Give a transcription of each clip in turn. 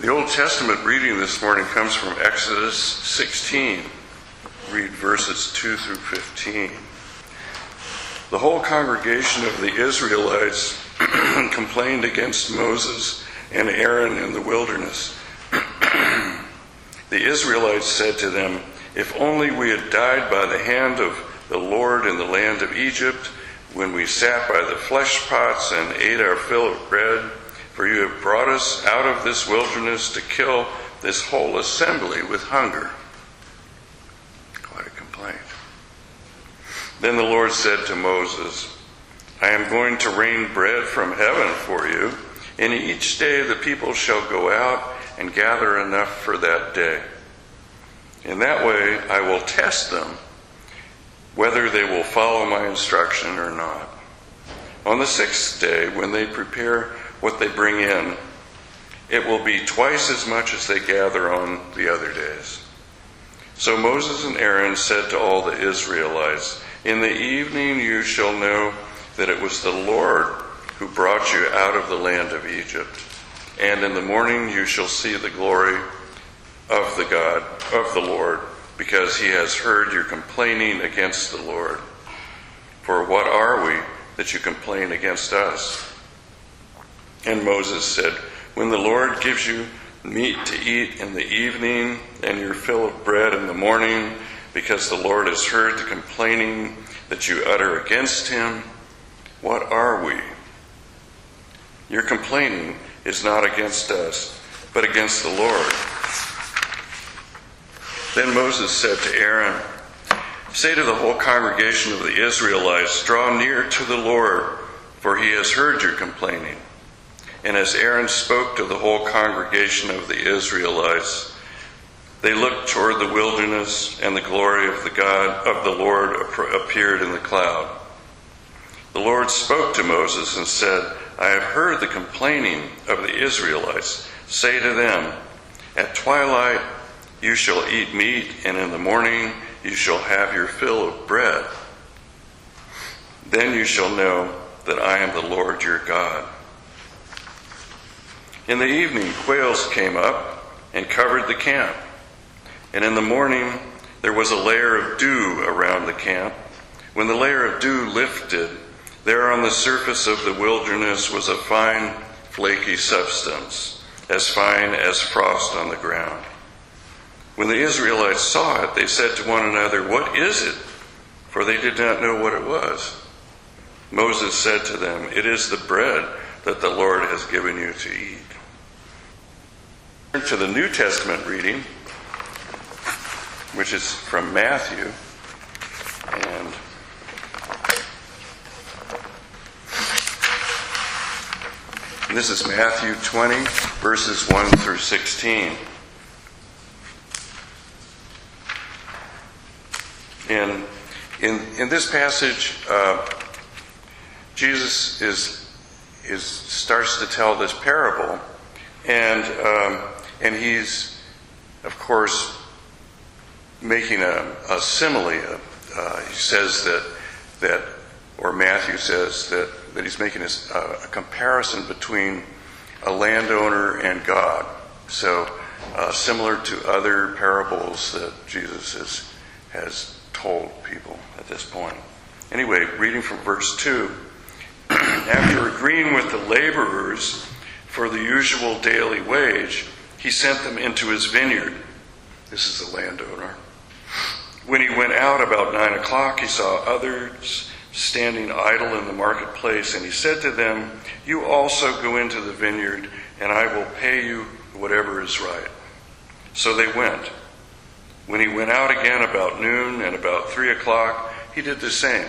The Old Testament reading this morning comes from Exodus 16. Read verses 2 through 15. The whole congregation of the Israelites complained against Moses and Aaron in the wilderness. the Israelites said to them, If only we had died by the hand of the Lord in the land of Egypt, when we sat by the flesh pots and ate our fill of bread, for you have brought us out of this wilderness to kill this whole assembly with hunger. Quite a complaint. Then the Lord said to Moses, I am going to rain bread from heaven for you, and each day the people shall go out and gather enough for that day. In that way I will test them whether they will follow my instruction or not. On the sixth day, when they prepare what they bring in, it will be twice as much as they gather on the other days. So Moses and Aaron said to all the Israelites, In the evening you shall know that it was the Lord who brought you out of the land of Egypt. And in the morning you shall see the glory of the God, of the Lord because he has heard your complaining against the Lord. For what are we that you complain against us? And Moses said, When the Lord gives you meat to eat in the evening and your fill of bread in the morning, because the Lord has heard the complaining that you utter against him, what are we? Your complaining is not against us, but against the Lord. Then Moses said to Aaron, Say to the whole congregation of the Israelites, Draw near to the Lord, for he has heard your complaining. And as Aaron spoke to the whole congregation of the Israelites, they looked toward the wilderness, and the glory of the God of the Lord appeared in the cloud. The Lord spoke to Moses and said, I have heard the complaining of the Israelites. Say to them, At twilight you shall eat meat, and in the morning you shall have your fill of bread. Then you shall know that I am the Lord your God. In the evening, quails came up and covered the camp. And in the morning, there was a layer of dew around the camp. When the layer of dew lifted, there on the surface of the wilderness was a fine, flaky substance, as fine as frost on the ground. When the Israelites saw it, they said to one another, What is it? For they did not know what it was. Moses said to them, It is the bread that the Lord has given you to eat. Turn to the New Testament reading, which is from Matthew. And this is Matthew 20, verses 1 through 16. In, in, in this passage, uh, Jesus is, is, starts to tell this parable, and, um, and he's, of course, making a, a simile. Uh, he says that, that, or Matthew says that, that he's making a, a comparison between a landowner and God. So, uh, similar to other parables that Jesus has, has told people at this point. Anyway, reading from verse 2 After agreeing with the laborers for the usual daily wage, he sent them into his vineyard. This is the landowner. When he went out about nine o'clock, he saw others standing idle in the marketplace, and he said to them, You also go into the vineyard, and I will pay you whatever is right. So they went. When he went out again about noon and about three o'clock, he did the same.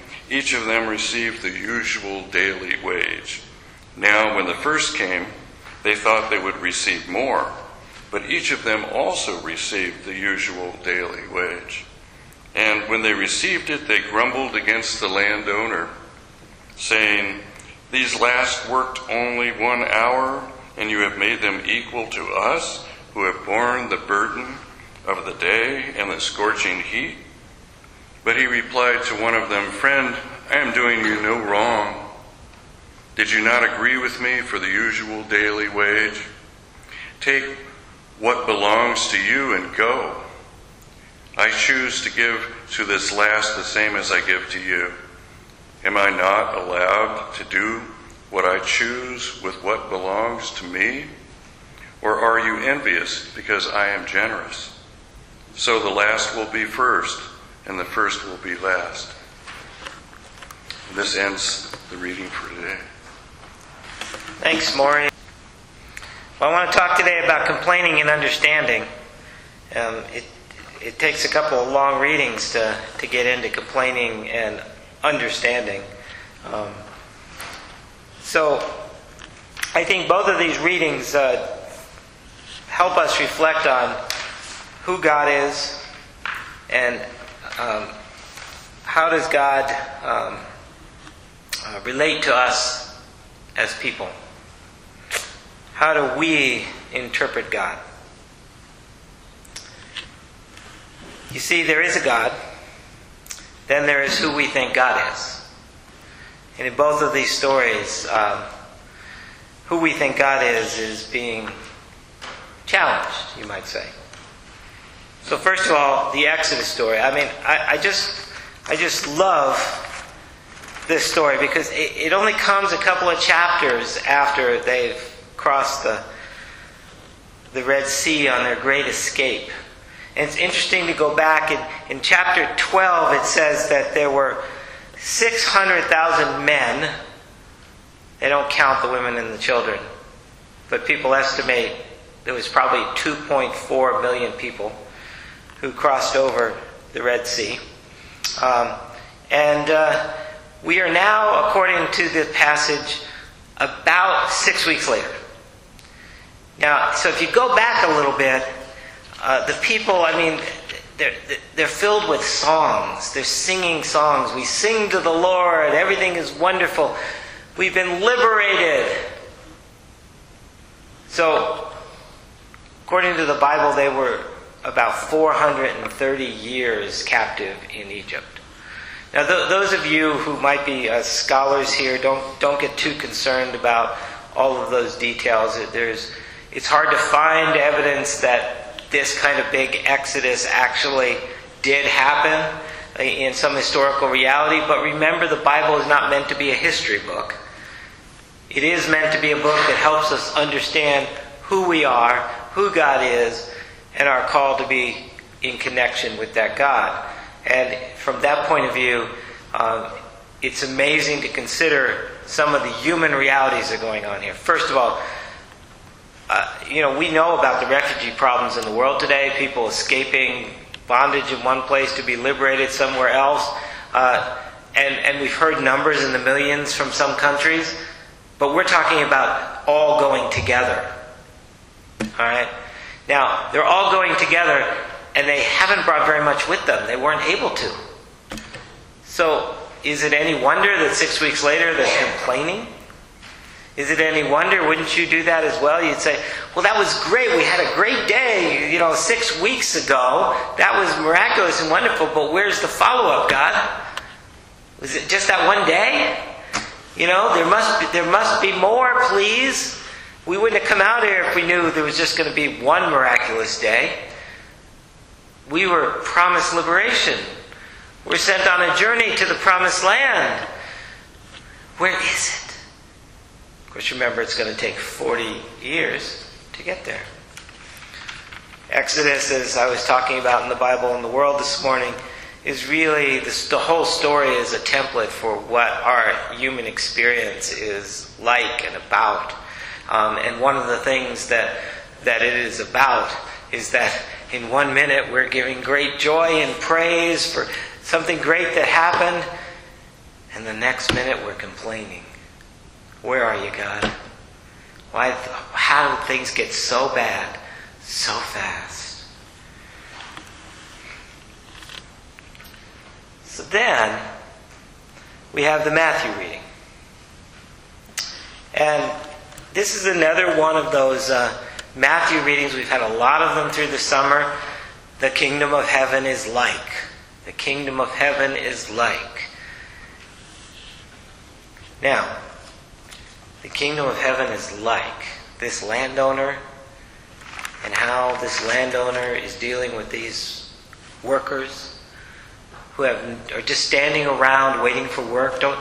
each of them received the usual daily wage. Now, when the first came, they thought they would receive more, but each of them also received the usual daily wage. And when they received it, they grumbled against the landowner, saying, These last worked only one hour, and you have made them equal to us, who have borne the burden of the day and the scorching heat? But he replied to one of them, Friend, I am doing you no wrong. Did you not agree with me for the usual daily wage? Take what belongs to you and go. I choose to give to this last the same as I give to you. Am I not allowed to do what I choose with what belongs to me? Or are you envious because I am generous? So the last will be first, and the first will be last. This ends the reading for today. Thanks, Maury. Well, I want to talk today about complaining and understanding. Um, it, it takes a couple of long readings to, to get into complaining and understanding. Um, so, I think both of these readings uh, help us reflect on who God is and um, how does God um, uh, relate to us as people. How do we interpret God? You see, there is a God, then there is who we think God is. And in both of these stories, um, who we think God is is being challenged, you might say. So, first of all, the Exodus story. I mean, I, I just, I just love this story because it, it only comes a couple of chapters after they've crossed the, the Red Sea on their great escape. And it's interesting to go back. In, in chapter 12, it says that there were 600,000 men. They don't count the women and the children. But people estimate there was probably 2.4 million people who crossed over the Red Sea. Um, and uh, we are now, according to the passage, about six weeks later. Now, so if you go back a little bit, uh, the people, I mean, they're, they're filled with songs. They're singing songs. We sing to the Lord. Everything is wonderful. We've been liberated. So, according to the Bible, they were about 430 years captive in Egypt. Now, th- those of you who might be uh, scholars here, don't don't get too concerned about all of those details. There's, it's hard to find evidence that this kind of big exodus actually did happen in some historical reality. But remember, the Bible is not meant to be a history book. It is meant to be a book that helps us understand who we are, who God is, and our call to be in connection with that God. And from that point of view, um, it's amazing to consider some of the human realities that are going on here. First of all, uh, you know, we know about the refugee problems in the world today, people escaping bondage in one place to be liberated somewhere else. Uh, and, and we've heard numbers in the millions from some countries, but we're talking about all going together. All right? Now, they're all going together, and they haven't brought very much with them. They weren't able to. So, is it any wonder that six weeks later they're complaining? Is it any wonder? Wouldn't you do that as well? You'd say, Well, that was great. We had a great day, you know, six weeks ago. That was miraculous and wonderful, but where's the follow up, God? Was it just that one day? You know, there must be, there must be more, please. We wouldn't have come out here if we knew there was just going to be one miraculous day. We were promised liberation. We're sent on a journey to the promised land. Where is it? Of course, remember, it's going to take 40 years to get there. Exodus, as I was talking about in the Bible and the world this morning, is really this, the whole story is a template for what our human experience is like and about. Um, and one of the things that, that it is about is that in one minute we're giving great joy and praise for something great that happened, and the next minute we're complaining. Where are you, God? Why, how do things get so bad so fast? So then, we have the Matthew reading. And this is another one of those uh, Matthew readings. We've had a lot of them through the summer. The kingdom of heaven is like. The kingdom of heaven is like. Now, the kingdom of heaven is like this landowner and how this landowner is dealing with these workers who have, are just standing around waiting for work. Don't,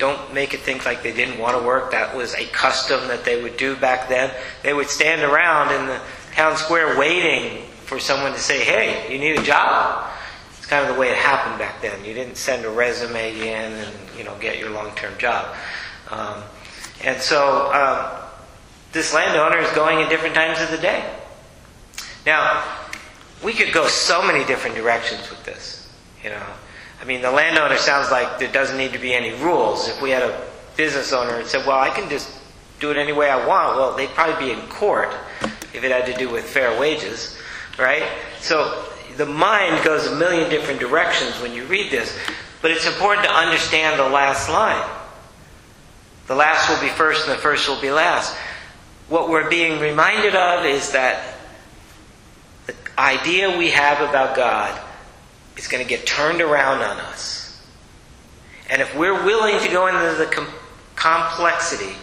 don't make it think like they didn't want to work. That was a custom that they would do back then. They would stand around in the town square waiting for someone to say, hey, you need a job. It's kind of the way it happened back then. You didn't send a resume in and you know get your long-term job. Um, and so um, this landowner is going at different times of the day. Now, we could go so many different directions with this. You know, I mean, the landowner sounds like there doesn't need to be any rules. If we had a business owner and said, "Well, I can just do it any way I want," well, they'd probably be in court if it had to do with fair wages, right? So the mind goes a million different directions when you read this, but it's important to understand the last line. The last will be first, and the first will be last. What we're being reminded of is that the idea we have about God is going to get turned around on us. And if we're willing to go into the com- complexity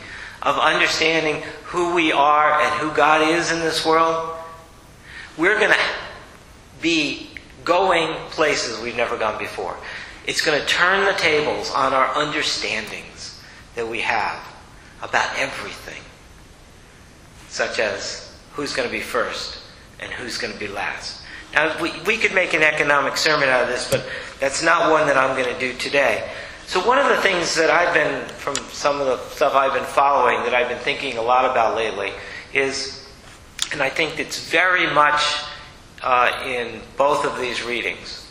of understanding who we are and who God is in this world, we're going to be going places we've never gone before. It's going to turn the tables on our understandings that we have about everything, such as who's going to be first and who's going to be last. Now, we, we could make an economic sermon out of this, but that's not one that I'm going to do today. So, one of the things that I've been, from some of the stuff I've been following, that I've been thinking a lot about lately, is, and I think it's very much uh, in both of these readings,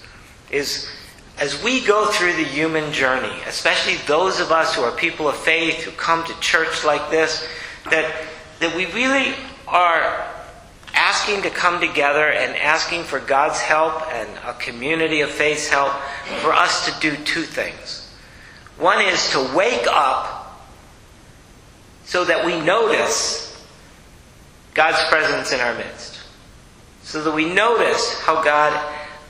is as we go through the human journey, especially those of us who are people of faith, who come to church like this, that, that we really are asking to come together and asking for God's help and a community of faith's help for us to do two things. One is to wake up so that we notice God's presence in our midst. So that we notice how God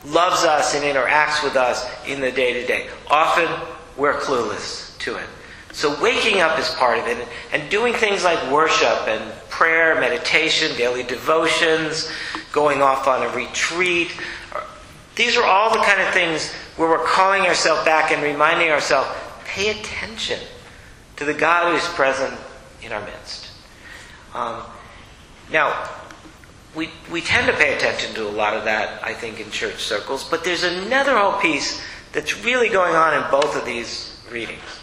loves us and interacts with us in the day to day. Often we're clueless to it. So waking up is part of it, and doing things like worship and prayer, meditation, daily devotions, going off on a retreat. These are all the kind of things where we're calling ourselves back and reminding ourselves, pay attention to the God who's present in our midst. Um, now, we, we tend to pay attention to a lot of that, I think, in church circles, but there's another whole piece that's really going on in both of these readings.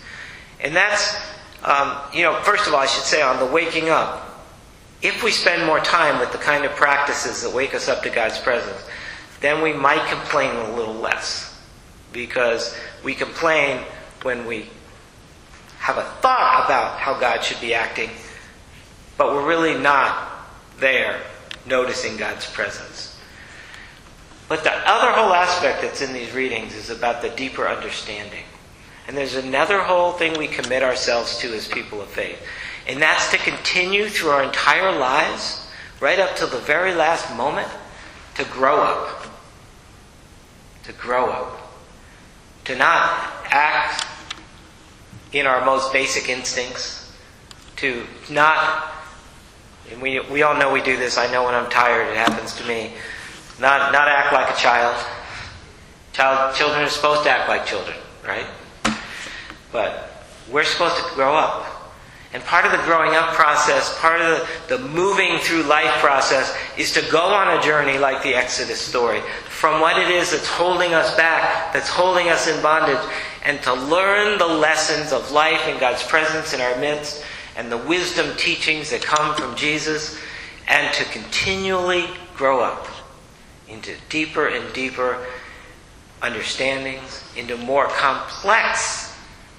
And that's, um, you know, first of all, I should say on the waking up, if we spend more time with the kind of practices that wake us up to God's presence, then we might complain a little less. Because we complain when we have a thought about how God should be acting, but we're really not there noticing God's presence. But the other whole aspect that's in these readings is about the deeper understanding. And there's another whole thing we commit ourselves to as people of faith. And that's to continue through our entire lives, right up to the very last moment, to grow up. To grow up. To not act in our most basic instincts. To not, and we, we all know we do this, I know when I'm tired, it happens to me. Not, not act like a child. Child. Children are supposed to act like children, right? But we're supposed to grow up. And part of the growing up process, part of the, the moving through life process, is to go on a journey like the Exodus story. From what it is that's holding us back, that's holding us in bondage, and to learn the lessons of life and God's presence in our midst, and the wisdom teachings that come from Jesus, and to continually grow up into deeper and deeper understandings, into more complex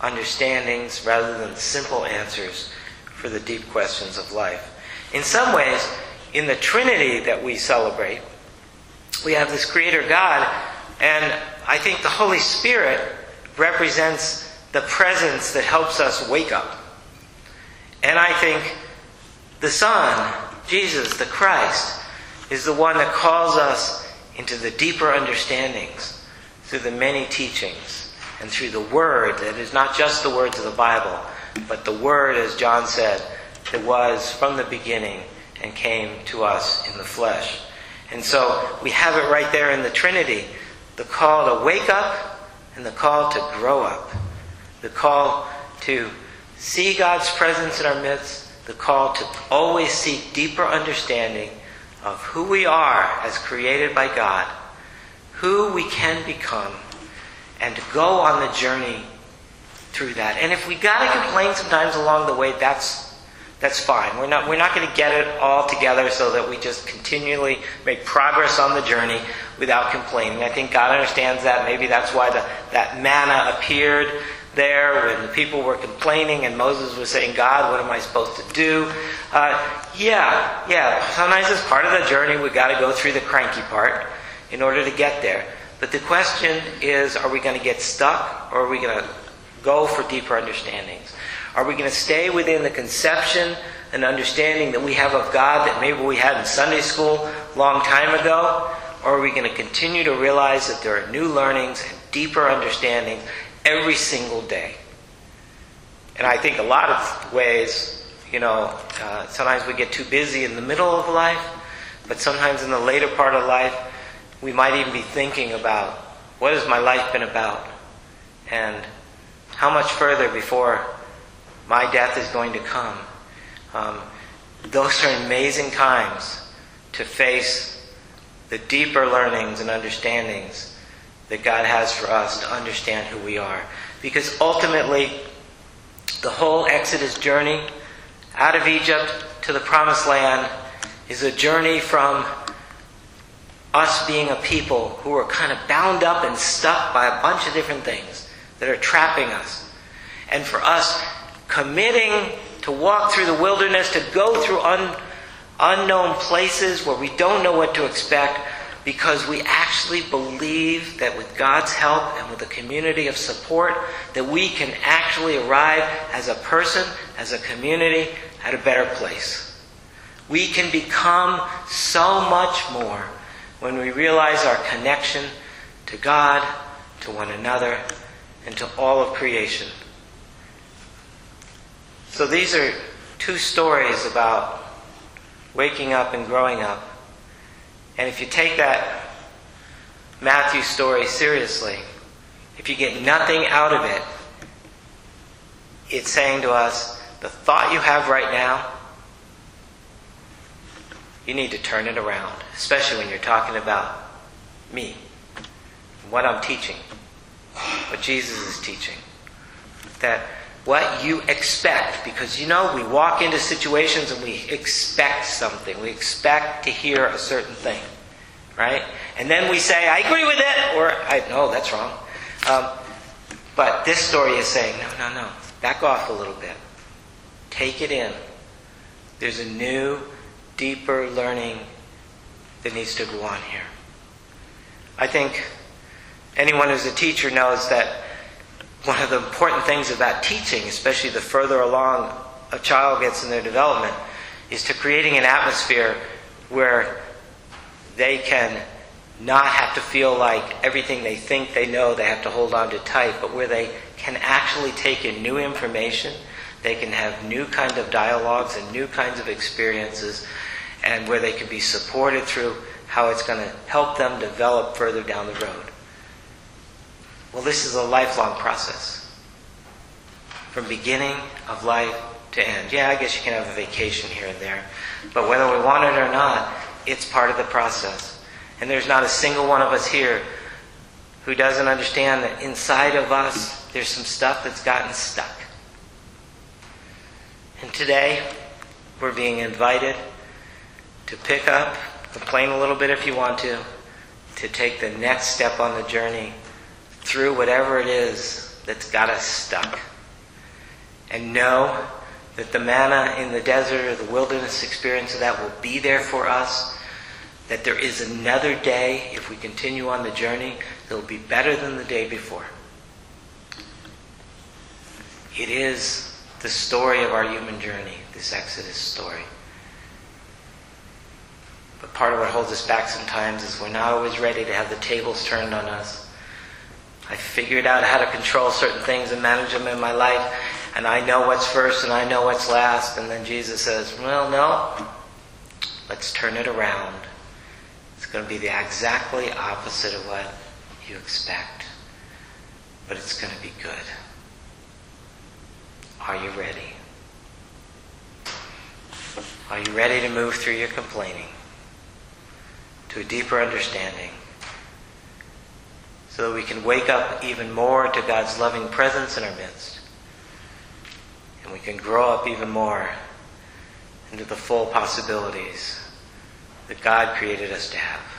understandings rather than simple answers for the deep questions of life. In some ways, in the Trinity that we celebrate, we have this Creator God, and I think the Holy Spirit represents the presence that helps us wake up. And I think the Son, Jesus, the Christ, is the one that calls us into the deeper understandings through the many teachings and through the Word that is not just the words of the Bible, but the Word, as John said, that was from the beginning and came to us in the flesh. And so we have it right there in the Trinity the call to wake up and the call to grow up, the call to see God's presence in our midst, the call to always seek deeper understanding of who we are as created by God, who we can become, and go on the journey through that. And if we got to complain sometimes along the way, that's that's fine. We're not, we're not to get it all together so that we just continually make progress on the journey without complaining. I think God understands that. Maybe that's why the, that manna appeared there when the people were complaining and Moses was saying, God, what am I supposed to do? Uh, yeah, yeah. Sometimes as part of the journey, we've got to go through the cranky part in order to get there. But the question is, are we going to get stuck or are we going to go for deeper understandings? Are we going to stay within the conception and understanding that we have of God that maybe we had in Sunday school a long time ago? Or are we going to continue to realize that there are new learnings and deeper understandings every single day? And I think a lot of ways, you know, uh, sometimes we get too busy in the middle of life, but sometimes in the later part of life, we might even be thinking about what has my life been about? And how much further before my death is going to come. Um, those are amazing times to face the deeper learnings and understandings that God has for us to understand who we are. Because ultimately, the whole Exodus journey out of Egypt to the Promised Land is a journey from us being a people who are kind of bound up and stuck by a bunch of different things that are trapping us. And for us committing to walk through the wilderness, to go through un, unknown places where we don't know what to expect, because we actually believe that with God's help and with a community of support, that we can actually arrive as a person, as a community, at a better place. We can become so much more when we realize our connection to God, to one another, and to all of creation. So these are two stories about waking up and growing up. And if you take that Matthew story seriously, if you get nothing out of it, it's saying to us the thought you have right now, you need to turn it around, especially when you're talking about me, what I'm teaching, what Jesus is teaching. That what you expect. Because you know, we walk into situations and we expect something. We expect to hear a certain thing. Right? And then we say, I agree with it, or I no, that's wrong. Um, but this story is saying, no, no, no. Back off a little bit. Take it in. There's a new, deeper learning that needs to go on here. I think anyone who's a teacher knows that one of the important things about teaching, especially the further along a child gets in their development, is to creating an atmosphere where they can not have to feel like everything they think they know they have to hold on to tight, but where they can actually take in new information, they can have new kinds of dialogues and new kinds of experiences, and where they can be supported through how it's going to help them develop further down the road. Well, this is a lifelong process. From beginning of life to end. Yeah, I guess you can have a vacation here and there. But whether we want it or not, it's part of the process. And there's not a single one of us here who doesn't understand that inside of us there's some stuff that's gotten stuck. And today we're being invited to pick up, complain a little bit if you want to, to take the next step on the journey through whatever it is that's got us stuck. And know that the manna in the desert or the wilderness experience of that will be there for us, that there is another day, if we continue on the journey, that will be better than the day before. It is the story of our human journey, this Exodus story. But part of what holds us back sometimes is we're not always ready to have the tables turned on us. I figured out how to control certain things and manage them in my life, and I know what's first and I know what's last. And then Jesus says, Well, no, let's turn it around. It's going to be the exactly opposite of what you expect, but it's going to be good. Are you ready? Are you ready to move through your complaining to a deeper understanding so that we can wake up even more to God's loving presence in our midst and we can grow up even more into the full possibilities that God created us to have?